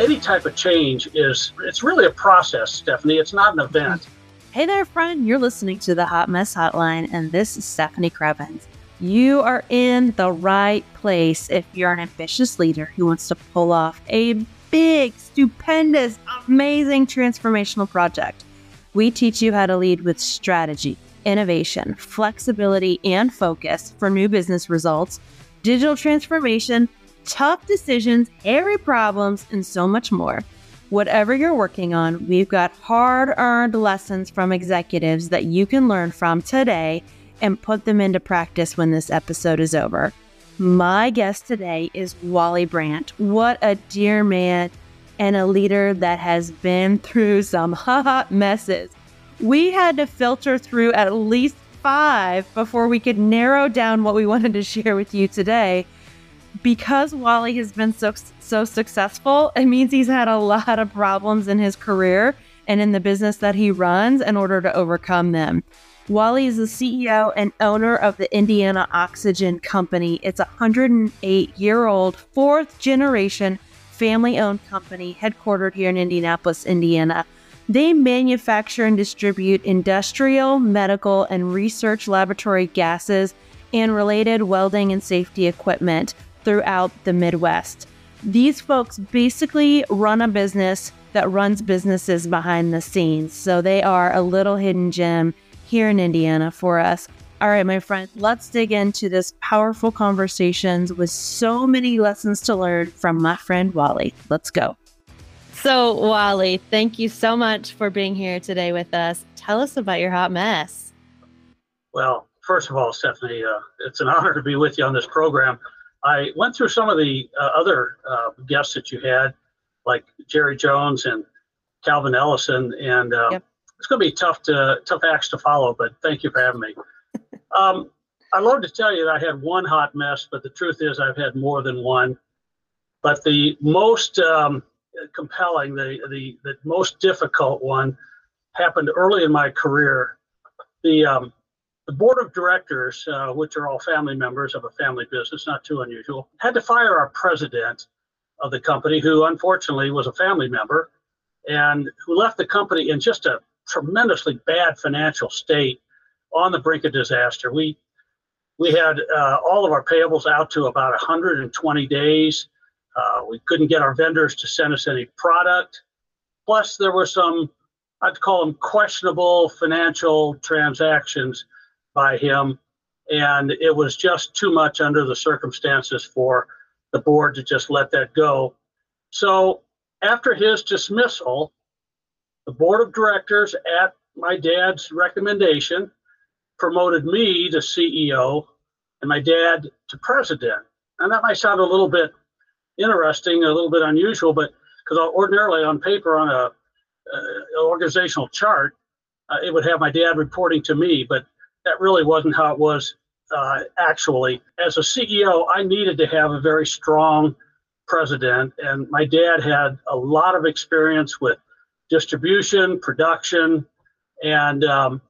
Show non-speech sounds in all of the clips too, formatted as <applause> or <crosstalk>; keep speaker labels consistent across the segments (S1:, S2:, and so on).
S1: any type of change is it's really a process, Stefanie. It's not an event.
S2: Hey there, friend. You're listening to the Hot Mess Hotline, and this is Stefanie Krievins. You are in the right place if you're an ambitious leader who wants to pull off a big, stupendous, amazing transformational project. We teach you how to lead with strategy, innovation, flexibility, and focus for new business results, digital transformation, tough decisions, hairy problems, and so much more. Whatever you're working on, we've got hard earned lessons from executives that you can learn from today and put them into practice when this episode is over. My guest today is Wally Brant. What a dear man and a leader that has been through some <laughs> hot messes. We had to filter through at least five before we could narrow down what we wanted to share with you today because Wally has been so so successful, it means he's had a lot of problems in his career and in the business that he runs in order to overcome them. Wally is the CEO and owner of the Indiana Oxygen Company. It's a 108 year old, fourth generation family owned company headquartered here in Indianapolis, Indiana. They manufacture and distribute industrial, medical, and research laboratory gases and related welding and safety equipment throughout the Midwest. These folks basically run a business that runs businesses behind the scenes. So they are a little hidden gem here in Indiana for us. All right, my friend, let's dig into this powerful conversations with so many lessons to learn from my friend Wally. Let's go. So, Wally, thank you so much for being here today with us. Tell us about your hot mess.
S1: Well, first of all, Stefanie, uh, it's an honor to be with you on this program. I went through some of the uh, other uh, guests that you had, like Jerry Jones and Calvin Ellison, and uh, yep. it's going to be tough to tough acts to follow. But thank you for having me. <laughs> um, I love to tell you that I had one hot mess, but the truth is I've had more than one. But the most um, compelling, the, the the most difficult one, happened early in my career. The um, the board of directors, uh, which are all family members of a family business, not too unusual, had to fire our president of the company, who unfortunately was a family member and who left the company in just a tremendously bad financial state on the brink of disaster. We we had uh, all of our payables out to about 120 days. Uh, we couldn't get our vendors to send us any product. Plus, there were some, I'd call them questionable financial transactions by him. And it was just too much under the circumstances for the board to just let that go. So after his dismissal, the board of directors, at my dad's recommendation, promoted me to CEO and my dad to president. And that might sound a little bit interesting, a little bit unusual, but because ordinarily on paper on a, uh, organizational chart, uh, it would have my dad reporting to me, but that really wasn't how it was uh, actually. As a CEO, I needed to have a very strong president, and my dad had a lot of experience with distribution, production, and um,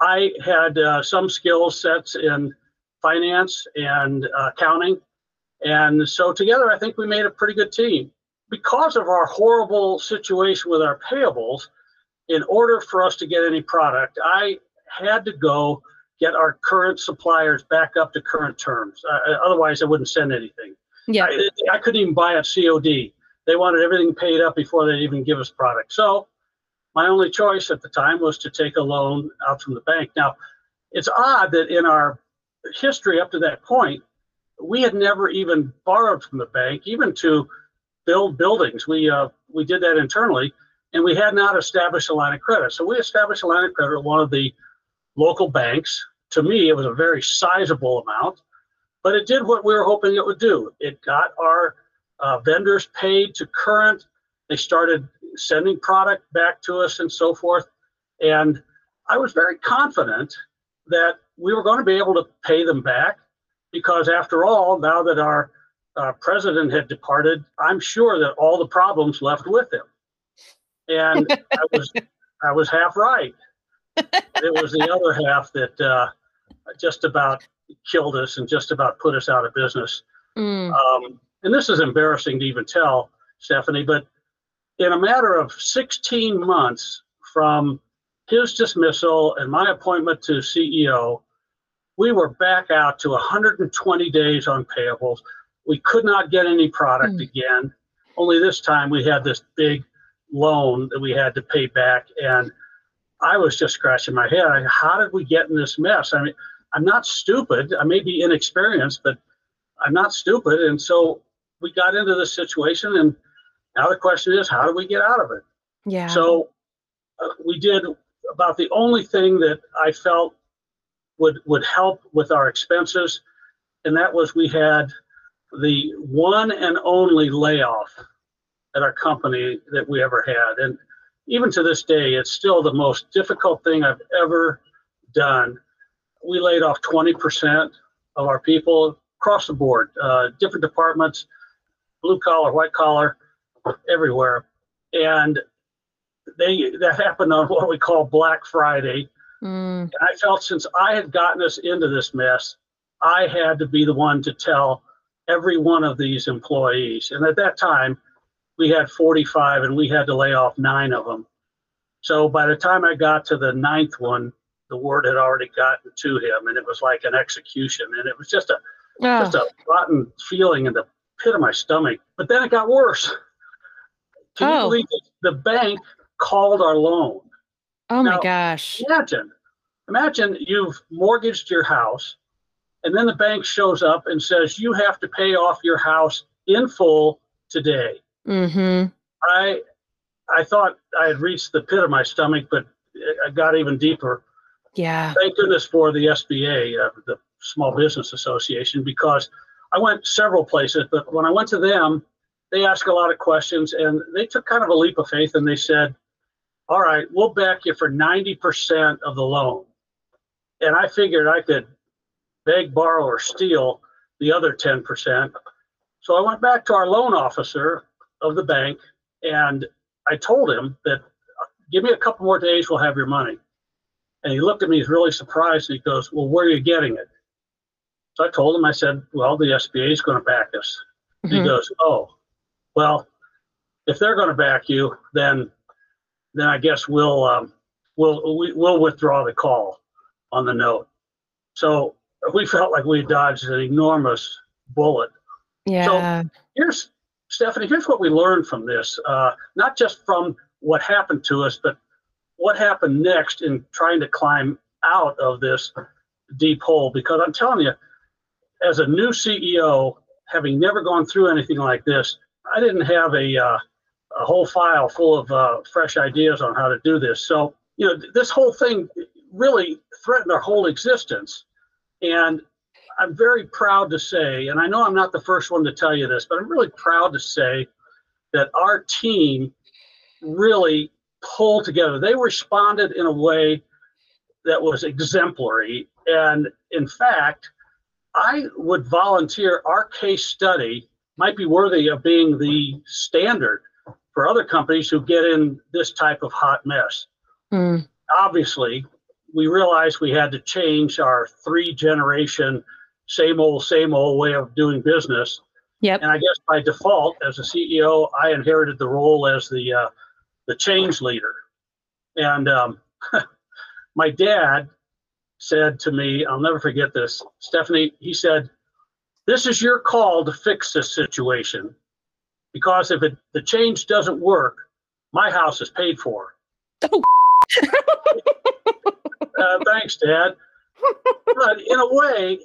S1: I had uh, some skill sets in finance and uh, accounting. And so together, I think we made a pretty good team. Because of our horrible situation with our payables, in order for us to get any product, I had to go get our current suppliers back up to current terms. Uh, otherwise, I wouldn't send anything. Yeah. I, I, couldn't even buy a COD. They wanted everything paid up before they'd even give us product. So my only choice at the time was to take a loan out from the bank. Now, it's odd that in our history up to that point, we had never even borrowed from the bank, even to build buildings. We uh, we did that internally, and we had not established a line of credit. So we established a line of credit at one of the local banks. To me, it was a very sizable amount, but it did what we were hoping it would do. It got our uh, vendors paid to current. They started sending product back to us and so forth. And I was very confident that we were going to be able to pay them back because, after all, now that our uh, president had departed, I'm sure that all the problems left with him. And <laughs> I was I was half right it was the other half that uh, just about killed us and just about put us out of business. Mm. Um, and this is embarrassing to even tell, Stefanie, but in a matter of 16 months from his dismissal and my appointment to CEO, we were back out to 120 days on payables. We could not get any product
S2: Hmm.
S1: again. Only this time we had this big loan that we had to pay back. And I was just scratching my head. I- How did we get in this mess? I mean, I'm not stupid. I may be inexperienced, but I'm not stupid. And so we got into this situation. And now the question is, how do we get out of it?
S2: Yeah.
S1: So uh, we did about the only thing that I felt would would help with our expenses, and that was we had the one and only layoff at our company that we ever had, and even to this day, it's still the most difficult thing I've ever done. We laid off 20% of our people across the board, uh, different departments, blue collar, white collar, everywhere, and they that happened on what we call Black Friday.
S2: Mm,
S1: I felt since I had gotten us into this mess, I had to be the one to tell every one of these employees. And at that time, we had 45 and we had to lay off nine of them. So by the time I got to the ninth one, the word had already gotten to him and it was like an execution. And it was just a
S2: oh,
S1: just a rotten feeling in the pit of my stomach. But then it got worse. Can you
S2: Oh.
S1: believe it? the bank called our loan?
S2: oh my gosh.
S1: Imagine, imagine you've mortgaged your house, and then the bank shows up and says you have to pay off your house in full today.
S2: Mm-hmm.
S1: I, I thought I had reached the pit of my stomach, but it got even deeper.
S2: Yeah.
S1: Thank goodness for the SBA, uh, the Small Business Association, because I went several places, but when I went to them, they asked a lot of questions and they took kind of a leap of faith and they said, All right, we'll back you for 90% of the loan. And I figured I could beg, borrow, or steal the other 10%. So I went back to our loan officer of the bank and I told him that give me a couple more days, we'll have your money. And he looked at me, he's really surprised. And he goes, Well, where are you getting it? So I told him, I said, Well, the SBA is going to back us. And He goes, Oh, well, if they're going to back you, then then I guess we'll um, we'll we, we'll withdraw the call on the note. So we felt like we dodged an enormous bullet.
S2: Yeah.
S1: Here's Stefanie. Here's what we learned from this. Uh, not just from what happened to us, but what happened next in trying to climb out of this deep hole. Because I'm telling you, as a new CEO, having never gone through anything like this, I didn't have a uh, a whole file full of uh, fresh ideas on how to do this. So you know, th- this whole thing really threatened our whole existence. And I'm very proud to say, and I know I'm not the first one to tell you this, but I'm really proud to say that our team really pulled together. They responded in a way that was exemplary. And in fact, I would volunteer our case study might be worthy of being the standard for other companies who get in this type of hot mess.
S2: Mm,
S1: Obviously, we realized we had to change our three generation, same old, same old way of doing business.
S2: Yep.
S1: And I guess by default, as a CEO, I inherited the role as the uh, the change leader. And um, <laughs> my dad said to me, I'll never forget this, Stefanie. He said, "This is your call to fix this situation, because if it, the change doesn't work, my house is paid for."
S2: Oh. <laughs>
S1: uh, thanks, Dad. But in a way,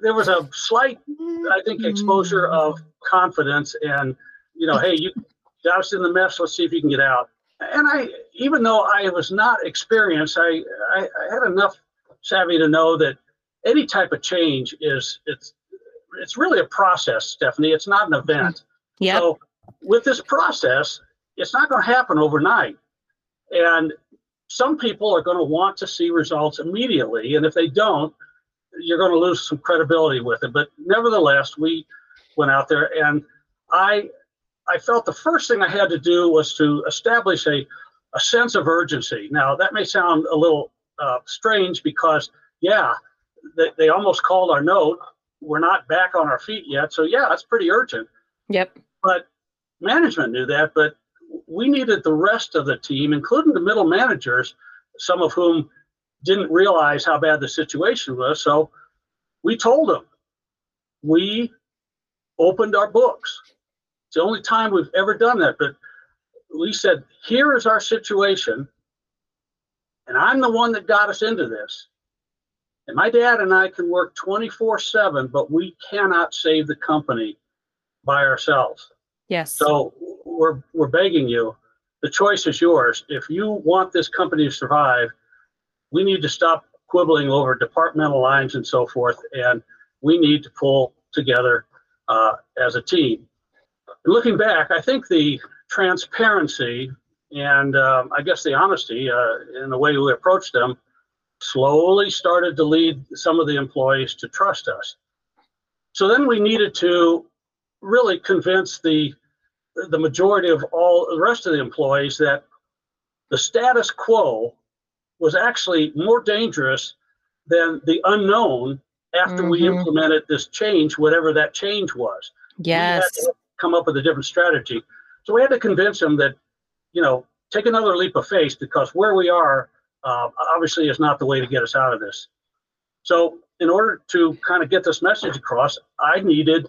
S1: there was a slight I think exposure mm. of confidence and you know, hey, you got us in the mess. Let's see if you can get out. And I, even though I was not experienced, I, I, I had enough savvy to know that any type of change is it's it's really a process, Stefanie. It's not an mm-hmm. event.
S2: Yep.
S1: So with this process, it's not going to happen overnight. And some people are going to want to see results immediately. And if they don't, you're going to lose some credibility with it. But nevertheless, we went out there and I I felt the first thing I had to do was to establish a, a sense of urgency. Now that may sound a little uh, strange because yeah, they, they almost called our note. We're not back on our feet yet. So yeah, it's pretty urgent
S2: Yep.
S1: but management knew that. But we needed the rest of the team, including the middle managers, some of whom didn't realize how bad the situation was. So we told them, we opened our books. It's the only time we've ever done that. But we said, here is our situation. And I'm the one that got us into this. And my dad and I can work 24 7, but we cannot save the company by ourselves.
S2: Yes.
S1: So we're, we're begging you, the choice is yours. If you want this company to survive, we need to stop quibbling over departmental lines and so forth, and we need to pull together uh, as a team. Looking back, I think the transparency and um, I guess the honesty uh, in the way we approached them slowly started to lead some of the employees to trust us. So then we needed to really convince the the majority of all the rest of the employees that the status quo was actually more dangerous than the unknown after mm-hmm. we implemented this change, whatever that change was.
S2: Yes.
S1: come up with a different strategy. So we had to convince them that, you know, take another leap of faith because where we are uh, obviously is not the way to get us out of this. So in order to kind of get this message across, I needed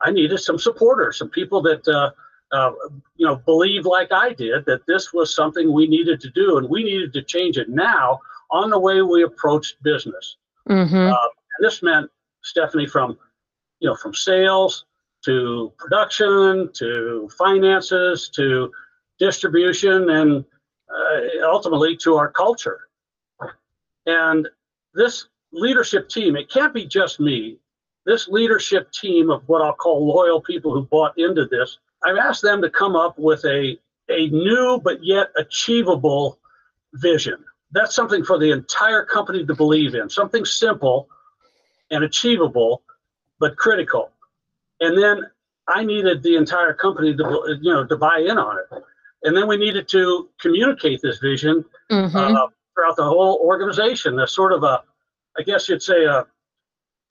S1: I needed some supporters, some people that uh, uh, you know believe like I did that this was something we needed to do, and we needed to change it now on the way we approached business.
S2: Mm-hmm. Uh,
S1: and this meant Stefanie from you know from sales to production to finances to distribution and uh, ultimately to our culture. And this leadership team, it can't be just me. This leadership team of what I'll call loyal people who bought into this, I've asked them to come up with a, a new but yet achievable vision. That's something for the entire company to believe in, something simple and achievable, but critical. And then I needed the entire company to, you know, to buy in on it. And then we needed to communicate this vision mm-hmm. uh, throughout the whole organization. As sort of a, I guess you'd say, a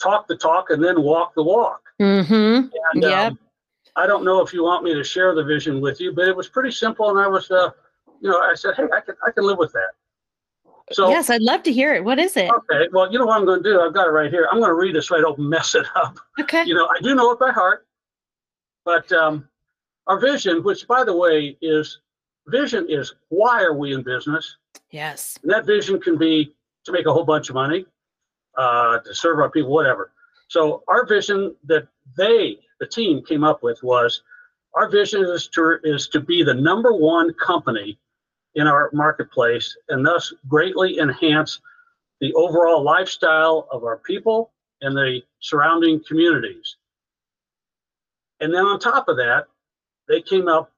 S1: talk the talk and then walk the walk.
S2: Mm-hmm. And, yep. Um,
S1: I don't know if you want me to share the vision with you, but it was pretty simple. And I was, uh, you know, I said, hey, I can, I can live with that.
S2: So yes, I'd love to hear it. What is it?
S1: Okay. Well, you know what I'm going to do? I've got it right here. I'm going to read this right. Don't mess it up.
S2: Okay.
S1: You know, I do know it by heart, but um, our vision, which by the way is vision, is why are we in business?
S2: Yes.
S1: And that vision can be to make a whole bunch of money, uh, to serve our people, whatever. So our vision that they, the team, came up with was our vision is to is to be the number one company in our marketplace and thus greatly enhance the overall lifestyle of our people and the surrounding communities. And then on top of that, they came up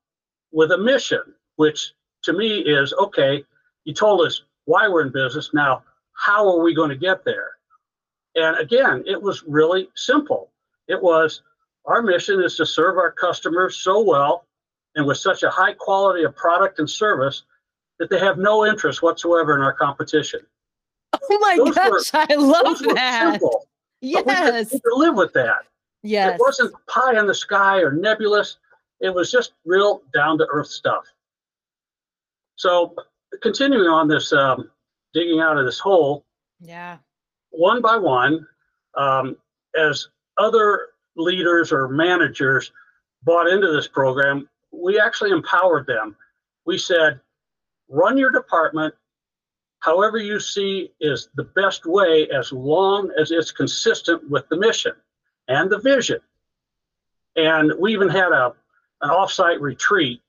S1: with a mission, which to me is okay, you told us why we're in business. Now, how are we going to get there? And again, it was really simple. It was our mission is to serve our customers so well and with such a high quality of product and service that they have no interest whatsoever in our competition.
S2: Oh my those gosh, were, I love that. Simple,
S1: yes. We could, we live with that.
S2: Yes.
S1: It wasn't pie in the sky or nebulous. It was just real down to earth stuff. So, continuing on this, um, digging out of this hole.
S2: Yeah.
S1: One by one, um, as other leaders or managers bought into this program, we actually empowered them. We said, run your department however you see is the best way as long as it's consistent with the mission and the vision. And we even had a an offsite retreat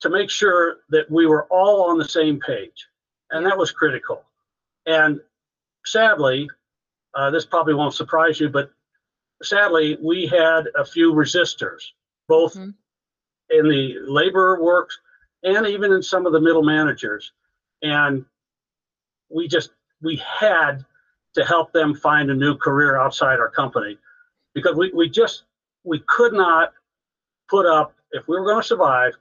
S1: to make sure that we were all on the same page. And that was critical. And sadly, uh, this probably won't surprise you, but sadly, we had a few resistors, both mm-hmm. in the labor works and even in some of the middle managers. And we just, we had to help them find a new career outside our company because we, we just, we could not put up, if we were going to survive,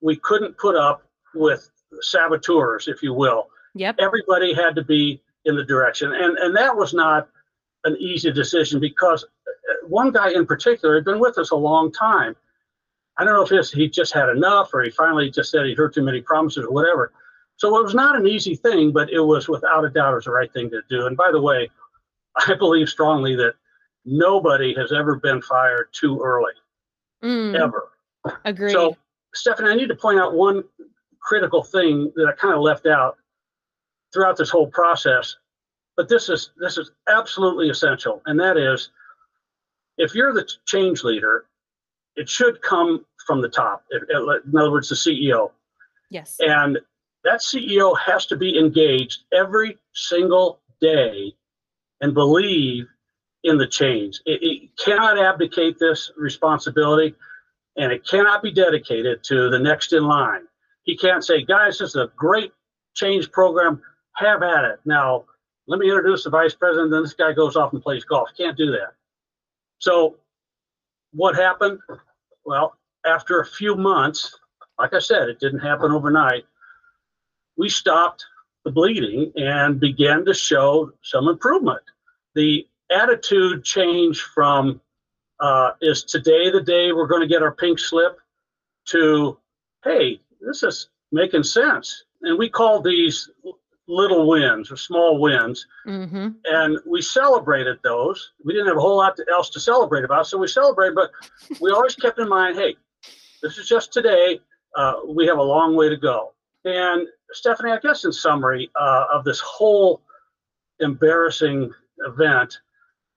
S1: we couldn't put up with saboteurs, if you will.
S2: Yep.
S1: Everybody had to be in the direction. And, and that was not an easy decision because one guy in particular had been with us a long time I don't know if he just had enough or he finally just said he heard too many promises or whatever. So it was not an easy thing, but it was without a doubt it was the right thing to do. And by the way, <laughs> I believe strongly that nobody has ever been fired too early,
S2: Mm,
S1: ever.
S2: agreed.
S1: So, Stefanie, I need to point out one critical thing that I kind of left out throughout this whole process, but this is this is absolutely essential, and that is, if you're the change leader, it should come from the top. In other words, the CEO,
S2: yes.
S1: and that CEO has to be engaged every single day and believe in the change. It, it cannot abdicate this responsibility and it cannot be dedicated to the next in line. He can't say, guys, this is a great change program. Have at it. Now, let me introduce the vice president. Then this guy goes off and plays golf. Can't do that. So, what happened? Well, after a few months, like I said, it didn't happen overnight we stopped the bleeding and began to show some improvement. The attitude changed from uh, is today the day we're going to get our pink slip to hey, this is making sense. And we call these little wins or small wins,
S2: Mm-hmm.
S1: and we celebrated those. We didn't have a whole lot else to celebrate about, so we celebrated, but we always kept in mind hey, this is just today. Uh, we have a long way to go. And Stefanie, I guess in summary uh, of this whole embarrassing event,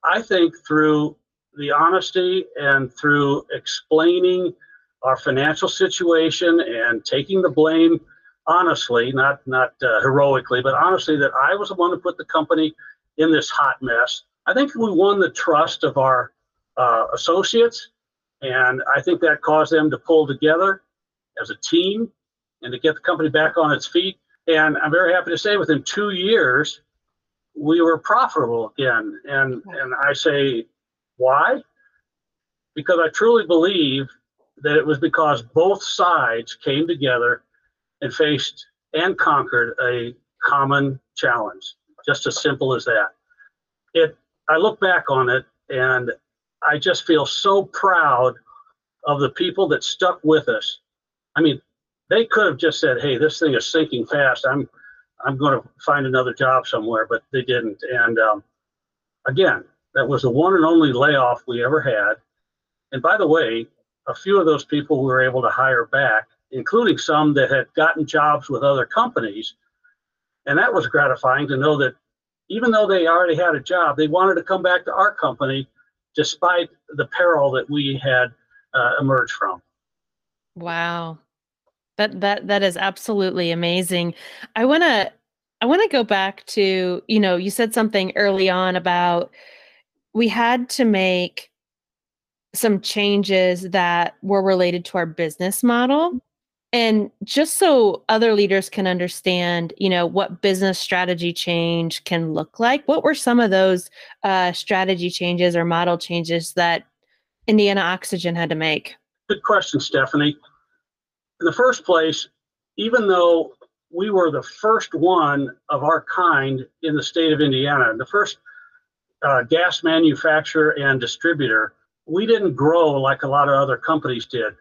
S1: I think through the honesty and through explaining our financial situation and taking the blame honestly, not not uh, heroically, but honestly, that I was the one who put the company in this hot mess. I think we won the trust of our uh, associates, and I think that caused them to pull together as a team and to get the company back on its feet. And I'm very happy to say within two years, we were profitable again. And, and I say, why? Because I truly believe that it was because both sides came together and faced and conquered a common challenge. Just as simple as that. It I look back on it and I just feel so proud of the people that stuck with us. I mean, they could have just said, "Hey, this thing is sinking fast. I'm, I'm going to find another job somewhere," but they didn't. And um, again, that was the one and only layoff we ever had. And by the way, a few of those people we were able to hire back, including some that had gotten jobs with other companies. And that was gratifying to know that even though they already had a job, they wanted to come back to our company despite the peril that we had uh, emerged from.
S2: Wow. That that that is absolutely amazing. I want to I want to go back to, you know, you said something early on about we had to make some changes that were related to our business model. And just so other leaders can understand, you know, what business strategy change can look like, what were some of those uh, strategy changes or model changes that Indiana Oxygen had to make?
S1: Good question, Stefanie. In the first place, even though we were the first one of our kind in the state of Indiana, the first uh, gas manufacturer and distributor, we didn't grow like a lot of other companies did.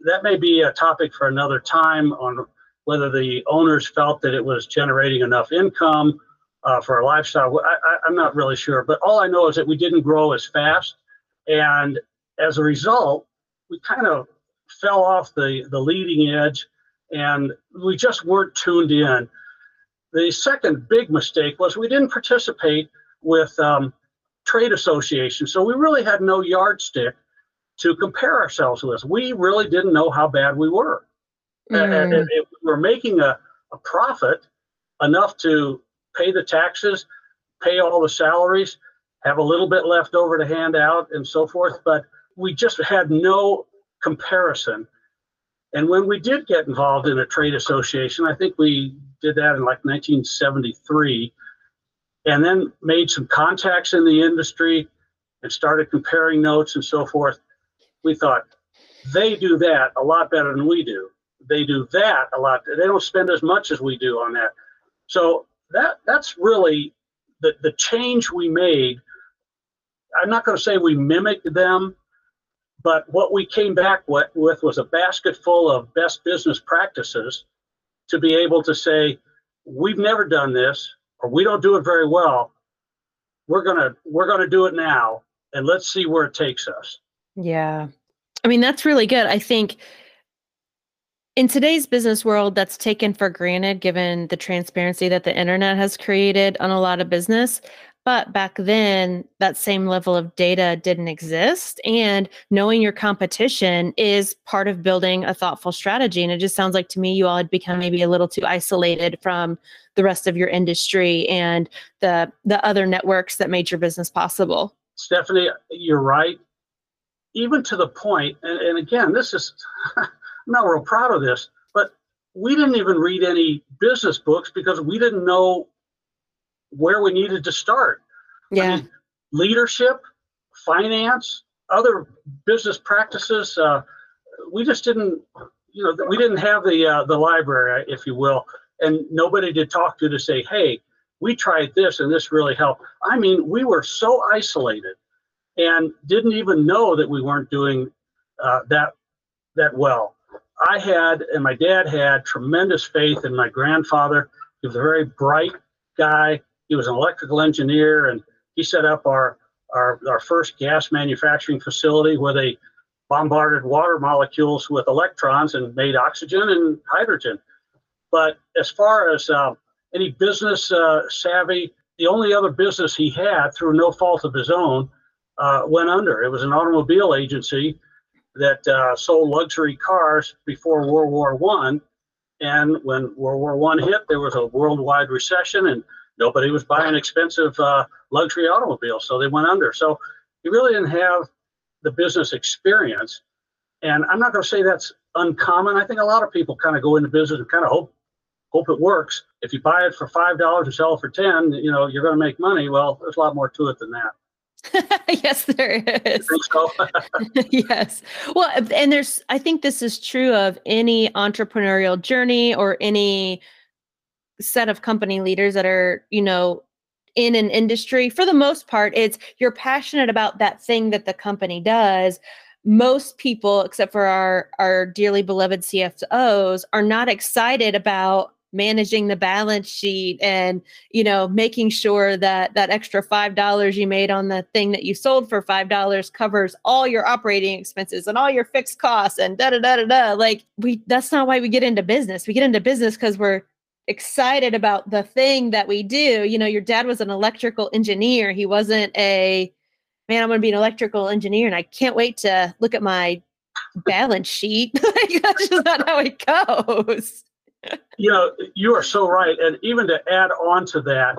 S1: That may be a topic for another time on whether the owners felt that it was generating enough income uh, for a lifestyle. I, I'm not really sure, but all I know is that we didn't grow as fast. And as a result, we kind of fell off the, the leading edge and we just weren't tuned in. The second big mistake was we didn't participate with um, trade associations. So we really had no yardstick to compare ourselves with. We really didn't know how bad we were. And, and
S2: Mm,
S1: if we were making a, a profit enough to pay the taxes, pay all the salaries, have a little bit left over to hand out, and so forth. But we just had no comparison. And when we did get involved in a trade association, I think we did that in like 1973, and then made some contacts in the industry and started comparing notes and so forth. We thought they do that a lot better than we do. They do that a lot. They don't spend as much as we do on that. So that that's really the the change we made. I'm not going to say we mimicked them, But what we came back with, with was a basket full of best business practices to be able to say, we've never done this, or we don't do it very well. We're gonna we're gonna do it now, and let's see where it takes us.
S2: Yeah. I mean, that's really good. I think in today's business world, that's taken for granted given the transparency that the internet has created on a lot of business. But back then, that same level of data didn't exist. And knowing your competition is part of building a thoughtful strategy. And it just sounds like to me, you all had become maybe a little too isolated from the rest of your industry and the, the other networks that made your business possible.
S1: Stefanie, you're right. Even to the point, and, and again, this is, <laughs> I'm not real proud of this, but we didn't even read any business books because we didn't know where we needed to start.
S2: Yeah.
S1: I mean, leadership, finance, other business practices. Uh, we just didn't, you know, we didn't have the uh, the library, if you will, and nobody to talk to to say, hey, we tried this and this really helped. I mean, we were so isolated and didn't even know that we weren't doing uh, that that well. I had and my dad had tremendous faith in my grandfather. He was a very bright guy, he was an electrical engineer, and he set up our our, our first gas manufacturing facility where they bombarded water molecules with electrons and made oxygen and hydrogen. But as far as uh, any business uh, savvy, the only other business he had, through no fault of his own, uh, went under. It was an automobile agency that uh, sold luxury cars before World War One, and when World War One hit, there was a worldwide recession, and nobody was buying expensive uh, luxury automobiles, so they went under. So you really didn't have the business experience. And I'm not going to say that's uncommon. I think a lot of people kind of go into business and kind of hope hope it works. If you buy it for five dollars and sell it for ten, you know you're going to make money. Well, there's a lot more to it than that. <laughs>
S2: yes, there is.
S1: So? <laughs> <laughs>
S2: yes. Well, and there's, I think this is true of any entrepreneurial journey or any set of company leaders that are, you know, in an industry. For the most part, it's you're passionate about that thing that the company does. Most people, except for our our dearly beloved CFOs, are not excited about managing the balance sheet and you know making sure that that extra five dollars you made on the thing that you sold for five dollars covers all your operating expenses and all your fixed costs and da da da da da like we that's not why we get into business we get into business because we're excited about the thing that we do. You know, your dad was an electrical engineer. He wasn't a man, I'm going to be an electrical engineer and I can't wait to look at my balance sheet. <laughs> That's just not how it goes.
S1: You know, you are so right. And even to add on to that,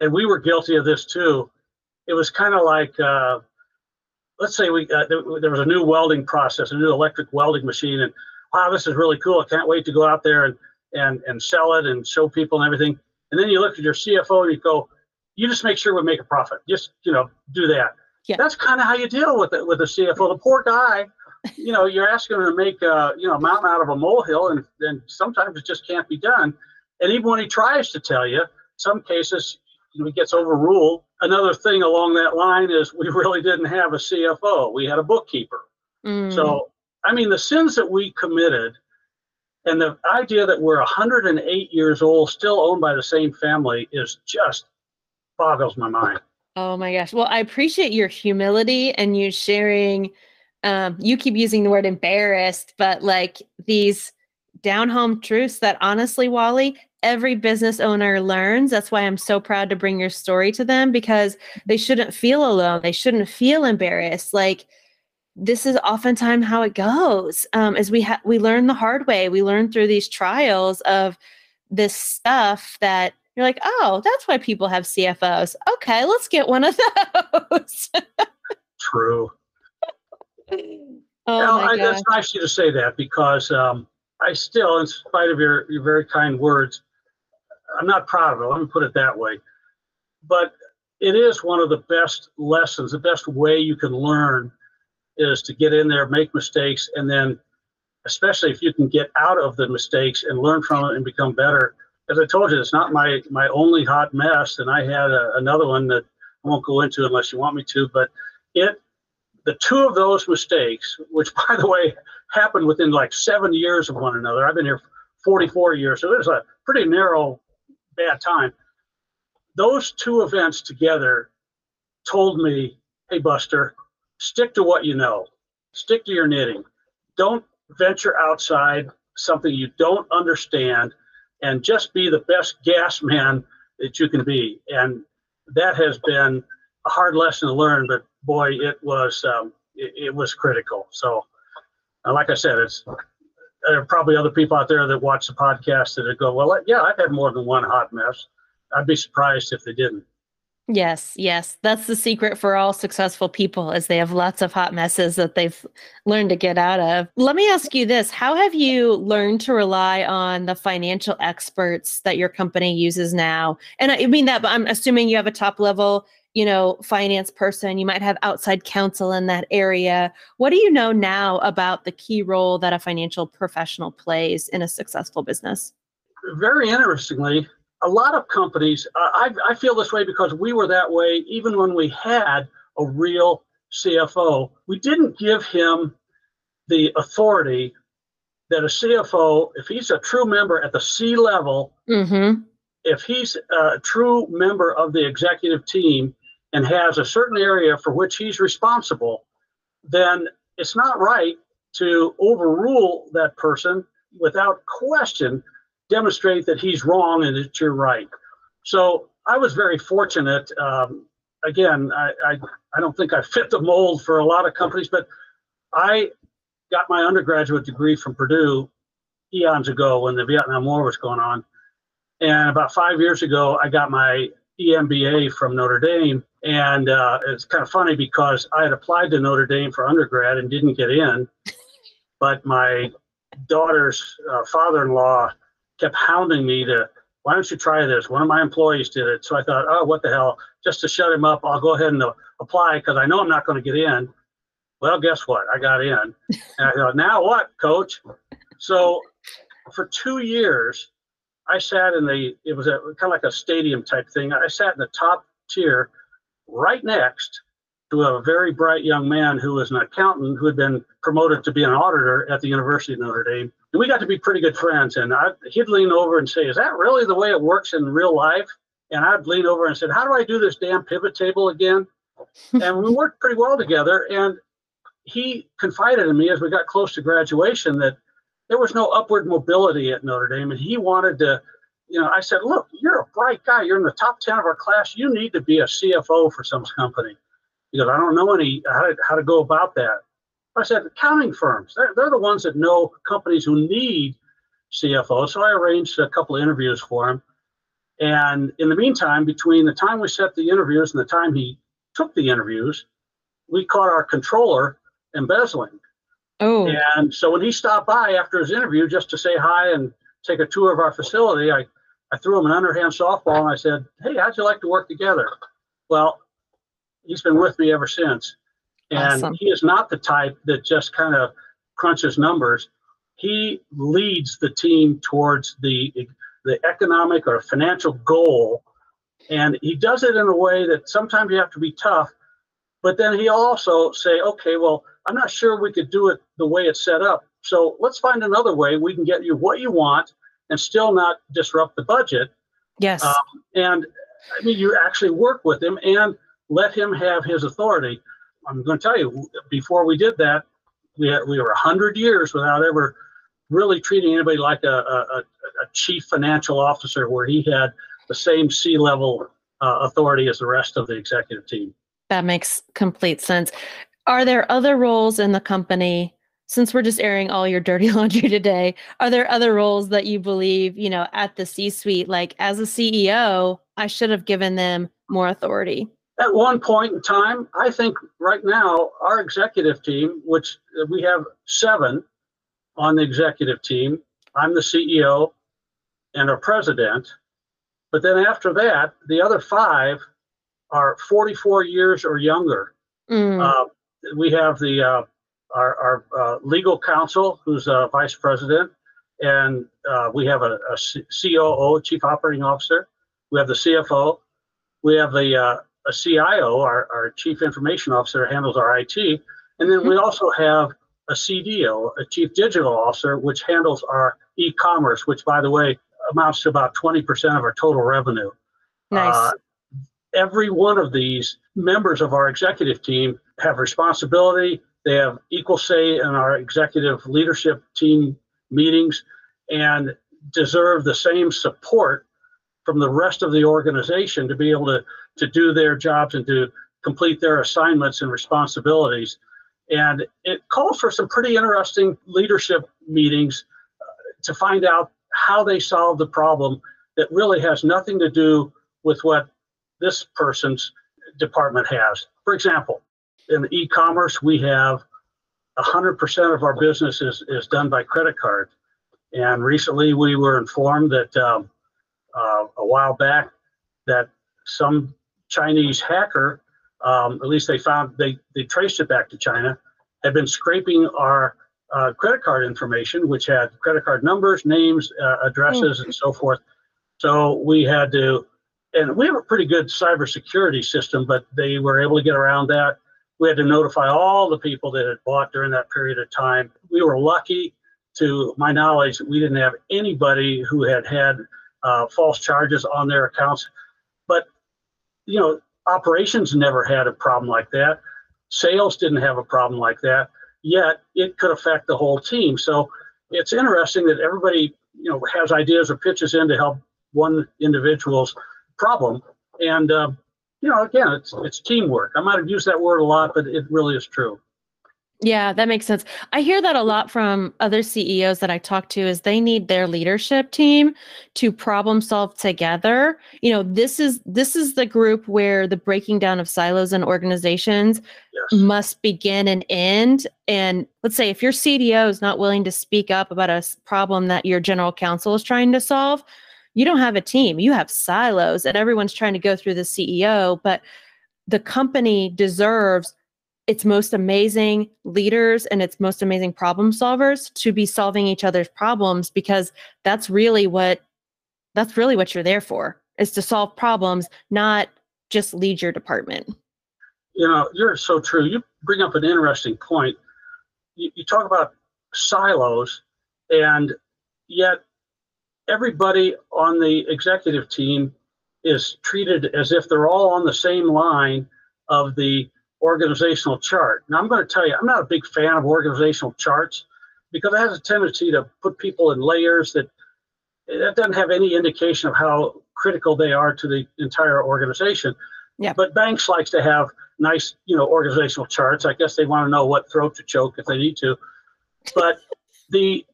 S1: and we were guilty of this too, it was kind of like, uh, let's say we uh, there, was a new welding process, a new electric welding machine, and wow, this is really cool. I can't wait to go out there and and and sell it and show people and everything. And then you look at your CFO and you go, you just make sure we make a profit. Just you know, do that.
S2: Yeah.
S1: That's kind of how you deal with it with the CFO. The poor guy, you know, you're asking him to make a you know a mountain out of a molehill, and then sometimes it just can't be done. And even when he tries to tell you, some cases you know, he gets overruled. Another thing along that line is we really didn't have a CFO. We had a bookkeeper.
S2: Mm.
S1: So I mean, the sins that we committed and the idea that we're 108 years old, still owned by the same family, is just boggles my mind.
S2: Oh my gosh. Well, I appreciate your humility and you sharing. Um, you keep using the word embarrassed, but like these down home truths that honestly, Wally, every business owner learns. That's why I'm so proud to bring your story to them because they shouldn't feel alone. They shouldn't feel embarrassed. Like, this is oftentimes how it goes um, is we ha- we learn the hard way we learn through these trials of this stuff that you're like oh that's why people have cfos okay let's get one of <laughs> those
S1: true
S2: oh
S1: well,
S2: my
S1: I,
S2: God.
S1: that's nice you to say that because um, i still in spite of your, your very kind words i'm not proud of it let me put it that way but it is one of the best lessons the best way you can learn is to get in there, make mistakes, and then, especially if you can get out of the mistakes and learn from it and become better. As I told you, it's not my my only hot mess, and I had a, another one that I won't go into unless you want me to. But it, the two of those mistakes, which <laughs> by the way happened within like seven years of one another. I've been here 44 years, so it was a pretty narrow, bad time. Those two events together told me, hey, Buster, stick to what you know, stick to your knitting. Don't venture outside something you don't understand and just be the best gas man that you can be. And that has been a hard lesson to learn, but boy, it was um, it, it, was critical. So, uh, like I said, it's there are probably other people out there that watch the podcast that go, well, yeah, I've had more than one hot mess. I'd be surprised if they didn't.
S2: Yes, yes. That's the secret for all successful people is they have lots of hot messes that they've learned to get out of. Let me ask you this, how have you learned to rely on the financial experts that your company uses now? And I mean that but I'm assuming you have a top level, you know, finance person, you might have outside counsel in that area. What do you know now about the key role that a financial professional plays in a successful business?
S1: Very interestingly, a lot of companies, uh, I, I feel this way because we were that way even when we had a real CFO. We didn't give him the authority that a CFO, if he's a true member at the C level, mm-hmm. if he's a true member of the executive team and has a certain area for which he's responsible, then it's not right to overrule that person without question demonstrate that he's wrong and that you're right. So I was very fortunate. Um, again, I, I, I don't think I fit the mold for a lot of companies, but I got my undergraduate degree from Purdue eons ago when the Vietnam War was going on. And about five years ago, I got my EMBA from Notre Dame. And uh, it's kind of funny because I had applied to Notre Dame for undergrad and didn't get in. But my daughter's uh, father in law kept hounding me to, why don't you try this? One of my employees did it. So I thought, oh, what the hell? Just to shut him up, I'll go ahead and uh, apply because I know I'm not going to get in. Well, guess what? I got in. And I thought, now what, coach? So for two years, I sat in the, it was a kind of like a stadium type thing. I sat in the top tier right next to a very bright young man who was an accountant who had been promoted to be an auditor at the University of Notre Dame. And we got to be pretty good friends. And I, he'd lean over and say, Is that really the way it works in real life? And I'd lean over and said, How do I do this damn pivot table again? and we worked pretty well together. And he confided in me as we got close to graduation that there was no upward mobility at Notre Dame. And he wanted to, you know, I said, Look, you're a bright guy. You're in the top 10 of our class. You need to be a CFO for some company. He goes, I don't know any how to, how to go about that. I said, accounting firms, they're, they're the ones that know companies who need CFO. So I arranged a couple of interviews for him. And in the meantime, between the time we set the interviews and the time he took the interviews, we caught our controller embezzling. Oh. And so when he stopped by after his interview just to say hi and take a tour of our facility, I, I threw him an underhand softball and I said, Hey, how'd you like to work together? Well, he's been with me ever since. And awesome. he is not the type that just kind of crunches numbers. He leads the team towards the the economic or financial goal, and he does it in a way that sometimes you have to be tough, but then he also say, okay, well, I'm not sure we could do it the way it's set up. So let's find another way we can get you what you want and still not disrupt the budget.
S2: Yes. Um,
S1: and I mean, you actually work with him and let him have his authority. I'm going to tell you, before we did that, we had, we were 100 years without ever really treating anybody like a, a, a chief financial officer where he had the same C level uh, authority as the rest of the executive team.
S2: That makes complete sense. Are there other roles in the company? Since we're just airing all your dirty <laughs> laundry today, are there other roles that you believe, you know, at the C suite, like as a CEO, I should have given them more authority?
S1: at one point in time, I think right now, our executive team, which we have seven on the executive team, I'm the CEO and our president. But then after that, the other five are 44 years or younger. Mm. Uh, we have the uh, our, our uh, legal counsel, who's a vice president, and uh, we have a, a COO, chief operating officer. We have the CFO. We have the uh, a CIO, our, our chief information officer, handles our IT, And then we also have a CDO, a Chief Digital Officer, which handles our e-commerce, which, by the way, amounts to about 20% of our total revenue.
S2: Nice.
S1: Uh, every one of these members of our executive team have responsibility. They have equal say in our executive leadership team meetings and deserve the same support from the rest of the organization to be able to, to do their jobs and to complete their assignments and responsibilities. And it calls for some pretty interesting leadership meetings uh, to find out how they solve the problem that really has nothing to do with what this person's department has. For example, in e-commerce, we have 100% of our business is, is done by credit card. And recently we were informed that um, uh, a while back that some Chinese hacker, um, at least they found, they, they traced it back to China, had been scraping our uh, credit card information, which had credit card numbers, names, uh, addresses, and so forth. So we had to, and we have a pretty good cybersecurity system, but they were able to get around that. We had to notify all the people that had bought during that period of time. We were lucky, to my knowledge, we didn't have anybody who had had uh, false charges on their accounts. But, you know, operations never had a problem like that. Sales didn't have a problem like that. Yet it could affect the whole team. So it's interesting that everybody, you know, has ideas or pitches in to help one individual's problem. And, uh, you know, again, it's it's teamwork. I might have used that word a lot, but it really is true.
S2: Yeah, that makes sense. I hear that a lot from other CEOs that I talk to is they need their leadership team to problem solve together. You know, this is this is the group where the breaking down of silos and organizations
S1: Yes.
S2: must begin and end. And let's say if your CDO is not willing to speak up about a problem that your general counsel is trying to solve, you don't have a team. You have silos and everyone's trying to go through the CEO, but the company deserves its most amazing leaders and its most amazing problem solvers to be solving each other's problems because that's really what that's really what you're there for is to solve problems not just lead your department
S1: You know, you're so true. You bring up an interesting point. You, you talk about silos, and yet everybody on the executive team is treated as if they're all on the same line of the organizational chart. Now, I'm going to tell you, I'm not a big fan of organizational charts because it has a tendency to put people in layers that that doesn't have any indication of how critical they are to the entire organization.
S2: Yeah.
S1: But banks likes to have nice, you know, organizational charts. I guess they want to know what throat to choke if they need to. But the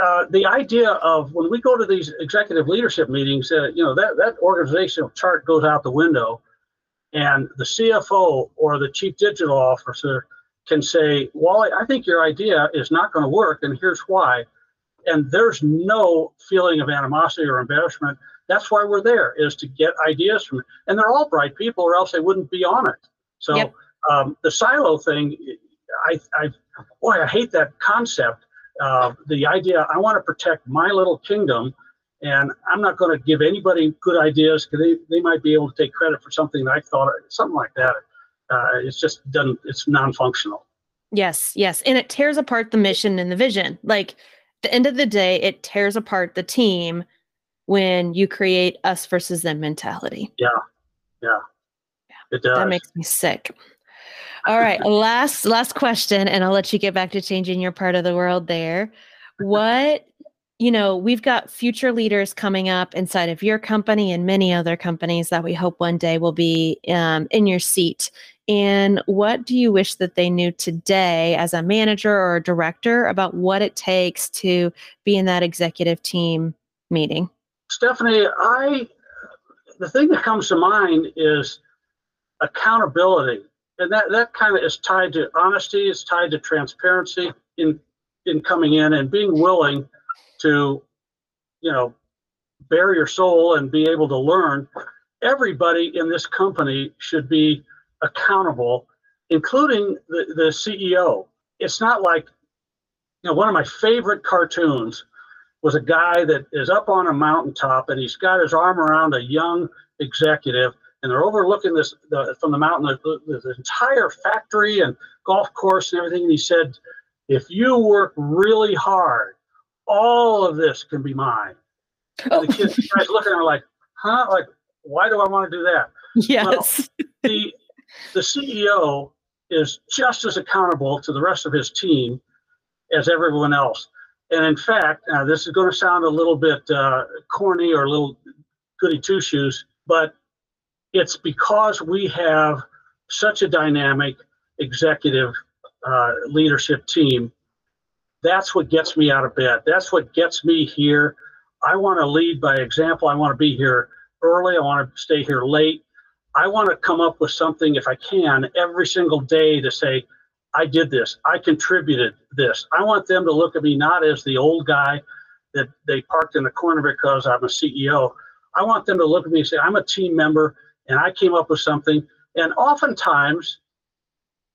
S1: uh, the idea of when we go to these executive leadership meetings, uh, you know, that that organizational chart goes out the window, and the CFO or the chief digital officer can say, "Wally, I think your idea is not going to work, and here's why." And there's no feeling of animosity or embarrassment. That's why we're there, is to get ideas from. And they're all bright people, or else they wouldn't be on it. So
S2: Yep.
S1: um, the silo thing, I, I, boy, I hate that concept. Uh, the idea I want to protect my little kingdom, and I'm not going to give anybody good ideas because they, they might be able to take credit for something that I thought something like that. Uh, it's just done. It's non-functional.
S2: yes yes and it tears apart the mission and the vision like the end of the day it tears apart the team when you create us versus them mentality Yeah, yeah,
S1: It does.
S2: that makes me sick all right last last question and i'll let you get back to changing your part of the world there. What you know we've got future leaders coming up inside of your company and many other companies that we hope one day will be um, in your seat. And what do you wish that they knew today as a manager or a director about what it takes to be in that executive team meeting?
S1: Stefanie, I the thing that comes to mind is accountability, and that that kind of is tied to honesty. It's tied to transparency in in coming in and being willing to, you know, bare your soul and be able to learn. Everybody in this company should be accountable, including the, the CEO. It's not like, you know, one of my favorite cartoons was a guy that is up on a mountaintop and he's got his arm around a young executive and they're overlooking this the, from the mountain the, the, the entire factory and golf course and everything. And he said, if you work really hard, all of this can be mine.
S2: Oh.
S1: The kids, the guys looking at her like, huh? Like, why do I want to do that?
S2: Yes.
S1: the the CEO is just as accountable to the rest of his team as everyone else. And in fact, uh, this is going to sound a little bit uh, corny or a little goody two shoes, but it's because we have such a dynamic executive uh, leadership team. That's what gets me out of bed. That's what gets me here. I want to lead by example. I want to be here early. I want to stay here late. I want to come up with something, if I can, every single day to say, I did this. I contributed this. I want them to look at me not as the old guy that they parked in the corner because I'm a CEO. I want them to look at me and say, I'm a team member and I came up with something. And oftentimes,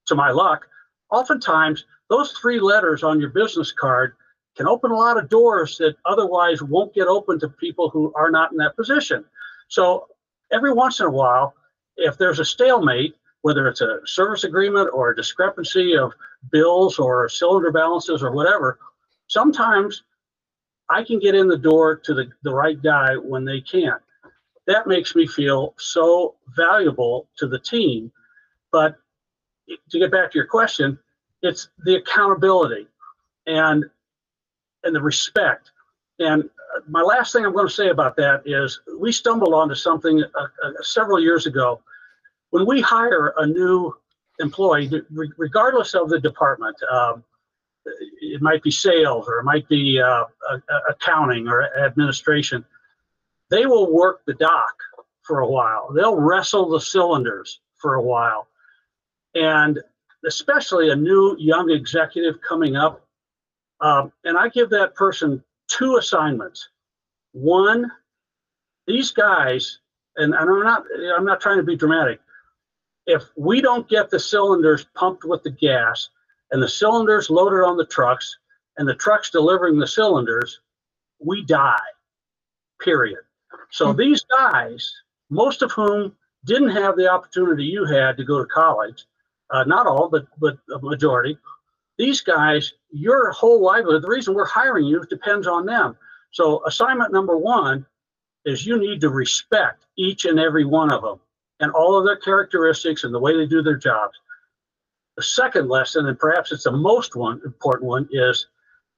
S1: to my luck, oftentimes those three letters on your business card can open a lot of doors that otherwise won't get open to people who are not in that position. So every once in a while, if there's a stalemate, whether it's a service agreement or a discrepancy of bills or cylinder balances or whatever, sometimes I can get in the door to the, the right guy when they can't. That makes me feel so valuable to the team. But to get back to your question, it's the accountability and and the respect. And my last thing I'm going to say about that is we stumbled onto something uh, uh, several years ago. When we hire a new employee, re- regardless of the department, um, it might be sales or it might be uh, accounting or administration, they will work the dock for a while. They'll wrestle the cylinders for a while. And especially a new young executive coming up, um, and I give that person two assignments. One, these guys, and, and I'm not I'm not trying to be dramatic. If we don't get the cylinders pumped with the gas and the cylinders loaded on the trucks and the trucks delivering the cylinders, we die. Period. So mm-hmm. these guys, most of whom didn't have the opportunity you had to go to college, uh, not all, but but a majority, these guys, your whole livelihood, the reason we're hiring you depends on them. So assignment number one is you need to respect each and every one of them and all of their characteristics and the way they do their jobs. The second lesson, and perhaps it's the most one important one, is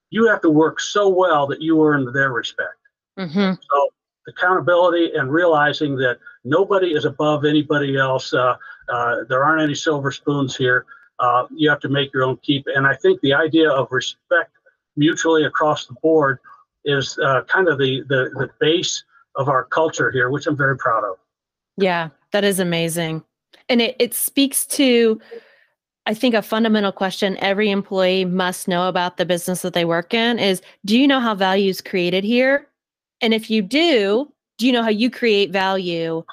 S1: you have to work so well that you earn their respect.
S2: Mm-hmm.
S1: So accountability and realizing that nobody is above anybody else. Uh, uh, there aren't any silver spoons here. Uh, you have to make your own keep. And I think the idea of respect mutually across the board is uh, kind of the, the, the base of our culture here, which I'm very proud of.
S2: Yeah, that is amazing. And it, it speaks to, I think, a fundamental question every employee must know about the business that they work in is do you know how value is created here? And if you do, do you know how you create value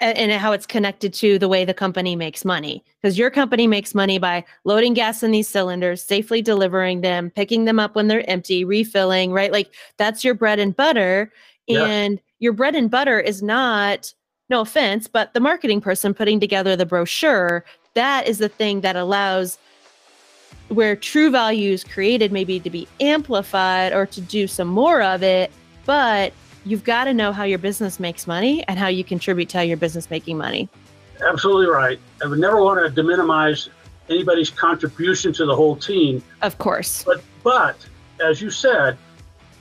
S2: and, how it's connected to the way the company makes money because your company makes money by loading gas in these cylinders safely delivering them picking them up when they're empty refilling right like that's your bread and butter yeah. and your bread and butter is not no offense but the marketing person putting together the brochure that is the thing that allows where true value is created maybe to be amplified or to do some more of it but you've got to know how your business makes money and how you contribute to how your business making money.
S1: Absolutely right. I would never want to minimize anybody's contribution to the whole team.
S2: Of course.
S1: But but as you said,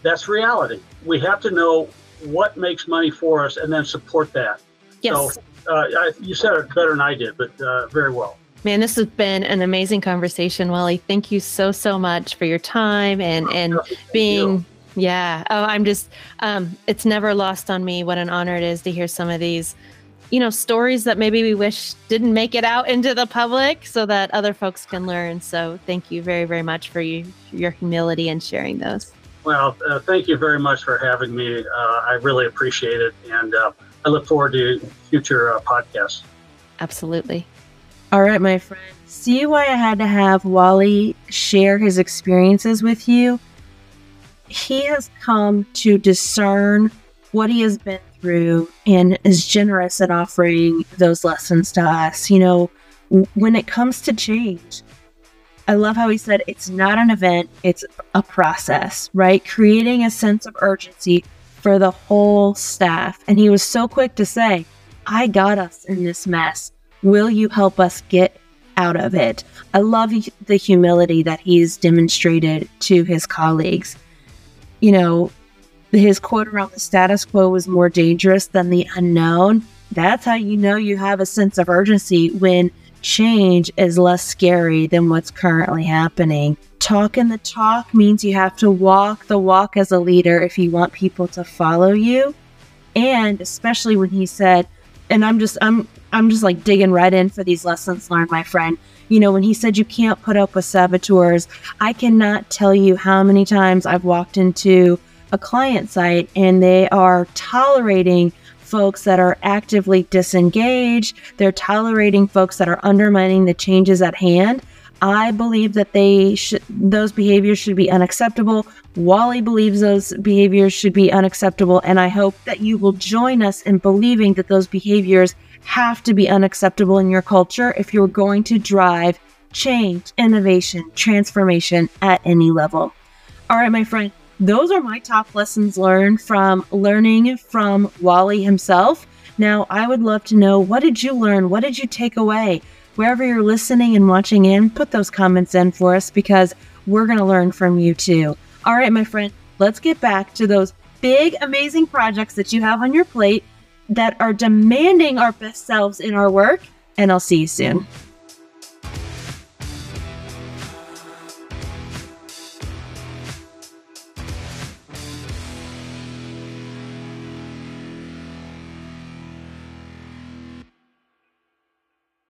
S1: that's reality. We have to know what makes money for us and then support that.
S2: Yes.
S1: So, uh, I, you said it better than I did, but uh, very well.
S2: Man, this has been an amazing conversation, Wally. Thank you so so much for your time and and being yeah. Oh, I'm just, um, it's never lost on me what an honor it is to hear some of these, you know, stories that maybe we wish didn't make it out into the public so that other folks can learn. So thank you very, very much for you, your humility and sharing those.
S1: Well, uh, thank you very much for having me. Uh, I really appreciate it. And uh, I look forward to future uh, podcasts.
S2: Absolutely. All right, my friend. See why I had to have Wally share his experiences with you? He has come to discern what he has been through and is generous at offering those lessons to us. You know, when it comes to change, I love how he said it's not an event, it's a process, right? Creating a sense of urgency for the whole staff. And he was so quick to say, I got us in this mess. Will you help us get out of it? I love the humility that he's demonstrated to his colleagues. You know, his quote around the status quo was more dangerous than the unknown. That's how you know you have a sense of urgency when change is less scary than what's currently happening. Talking the talk means you have to walk the walk as a leader if you want people to follow you. And especially when he said, and I'm just I'm I'm just like digging right in for these lessons learned, my friend. You know, when he said you can't put up with saboteurs, I cannot tell you how many times I've walked into a client site and they are tolerating folks that are actively disengaged, they're tolerating folks that are undermining the changes at hand. I believe that they should those behaviors should be unacceptable. Wally believes those behaviors should be unacceptable and I hope that you will join us in believing that those behaviors have to be unacceptable in your culture if you're going to drive change, innovation, transformation at any level. All right, my friend, those are my top lessons learned from learning from Wally himself. Now, I would love to know what did you learn? What did you take away? Wherever you're listening and watching in, put those comments in for us because we're going to learn from you too. All right, my friend, let's get back to those big, amazing projects that you have on your plate that are demanding our best selves in our work, and I'll see you soon.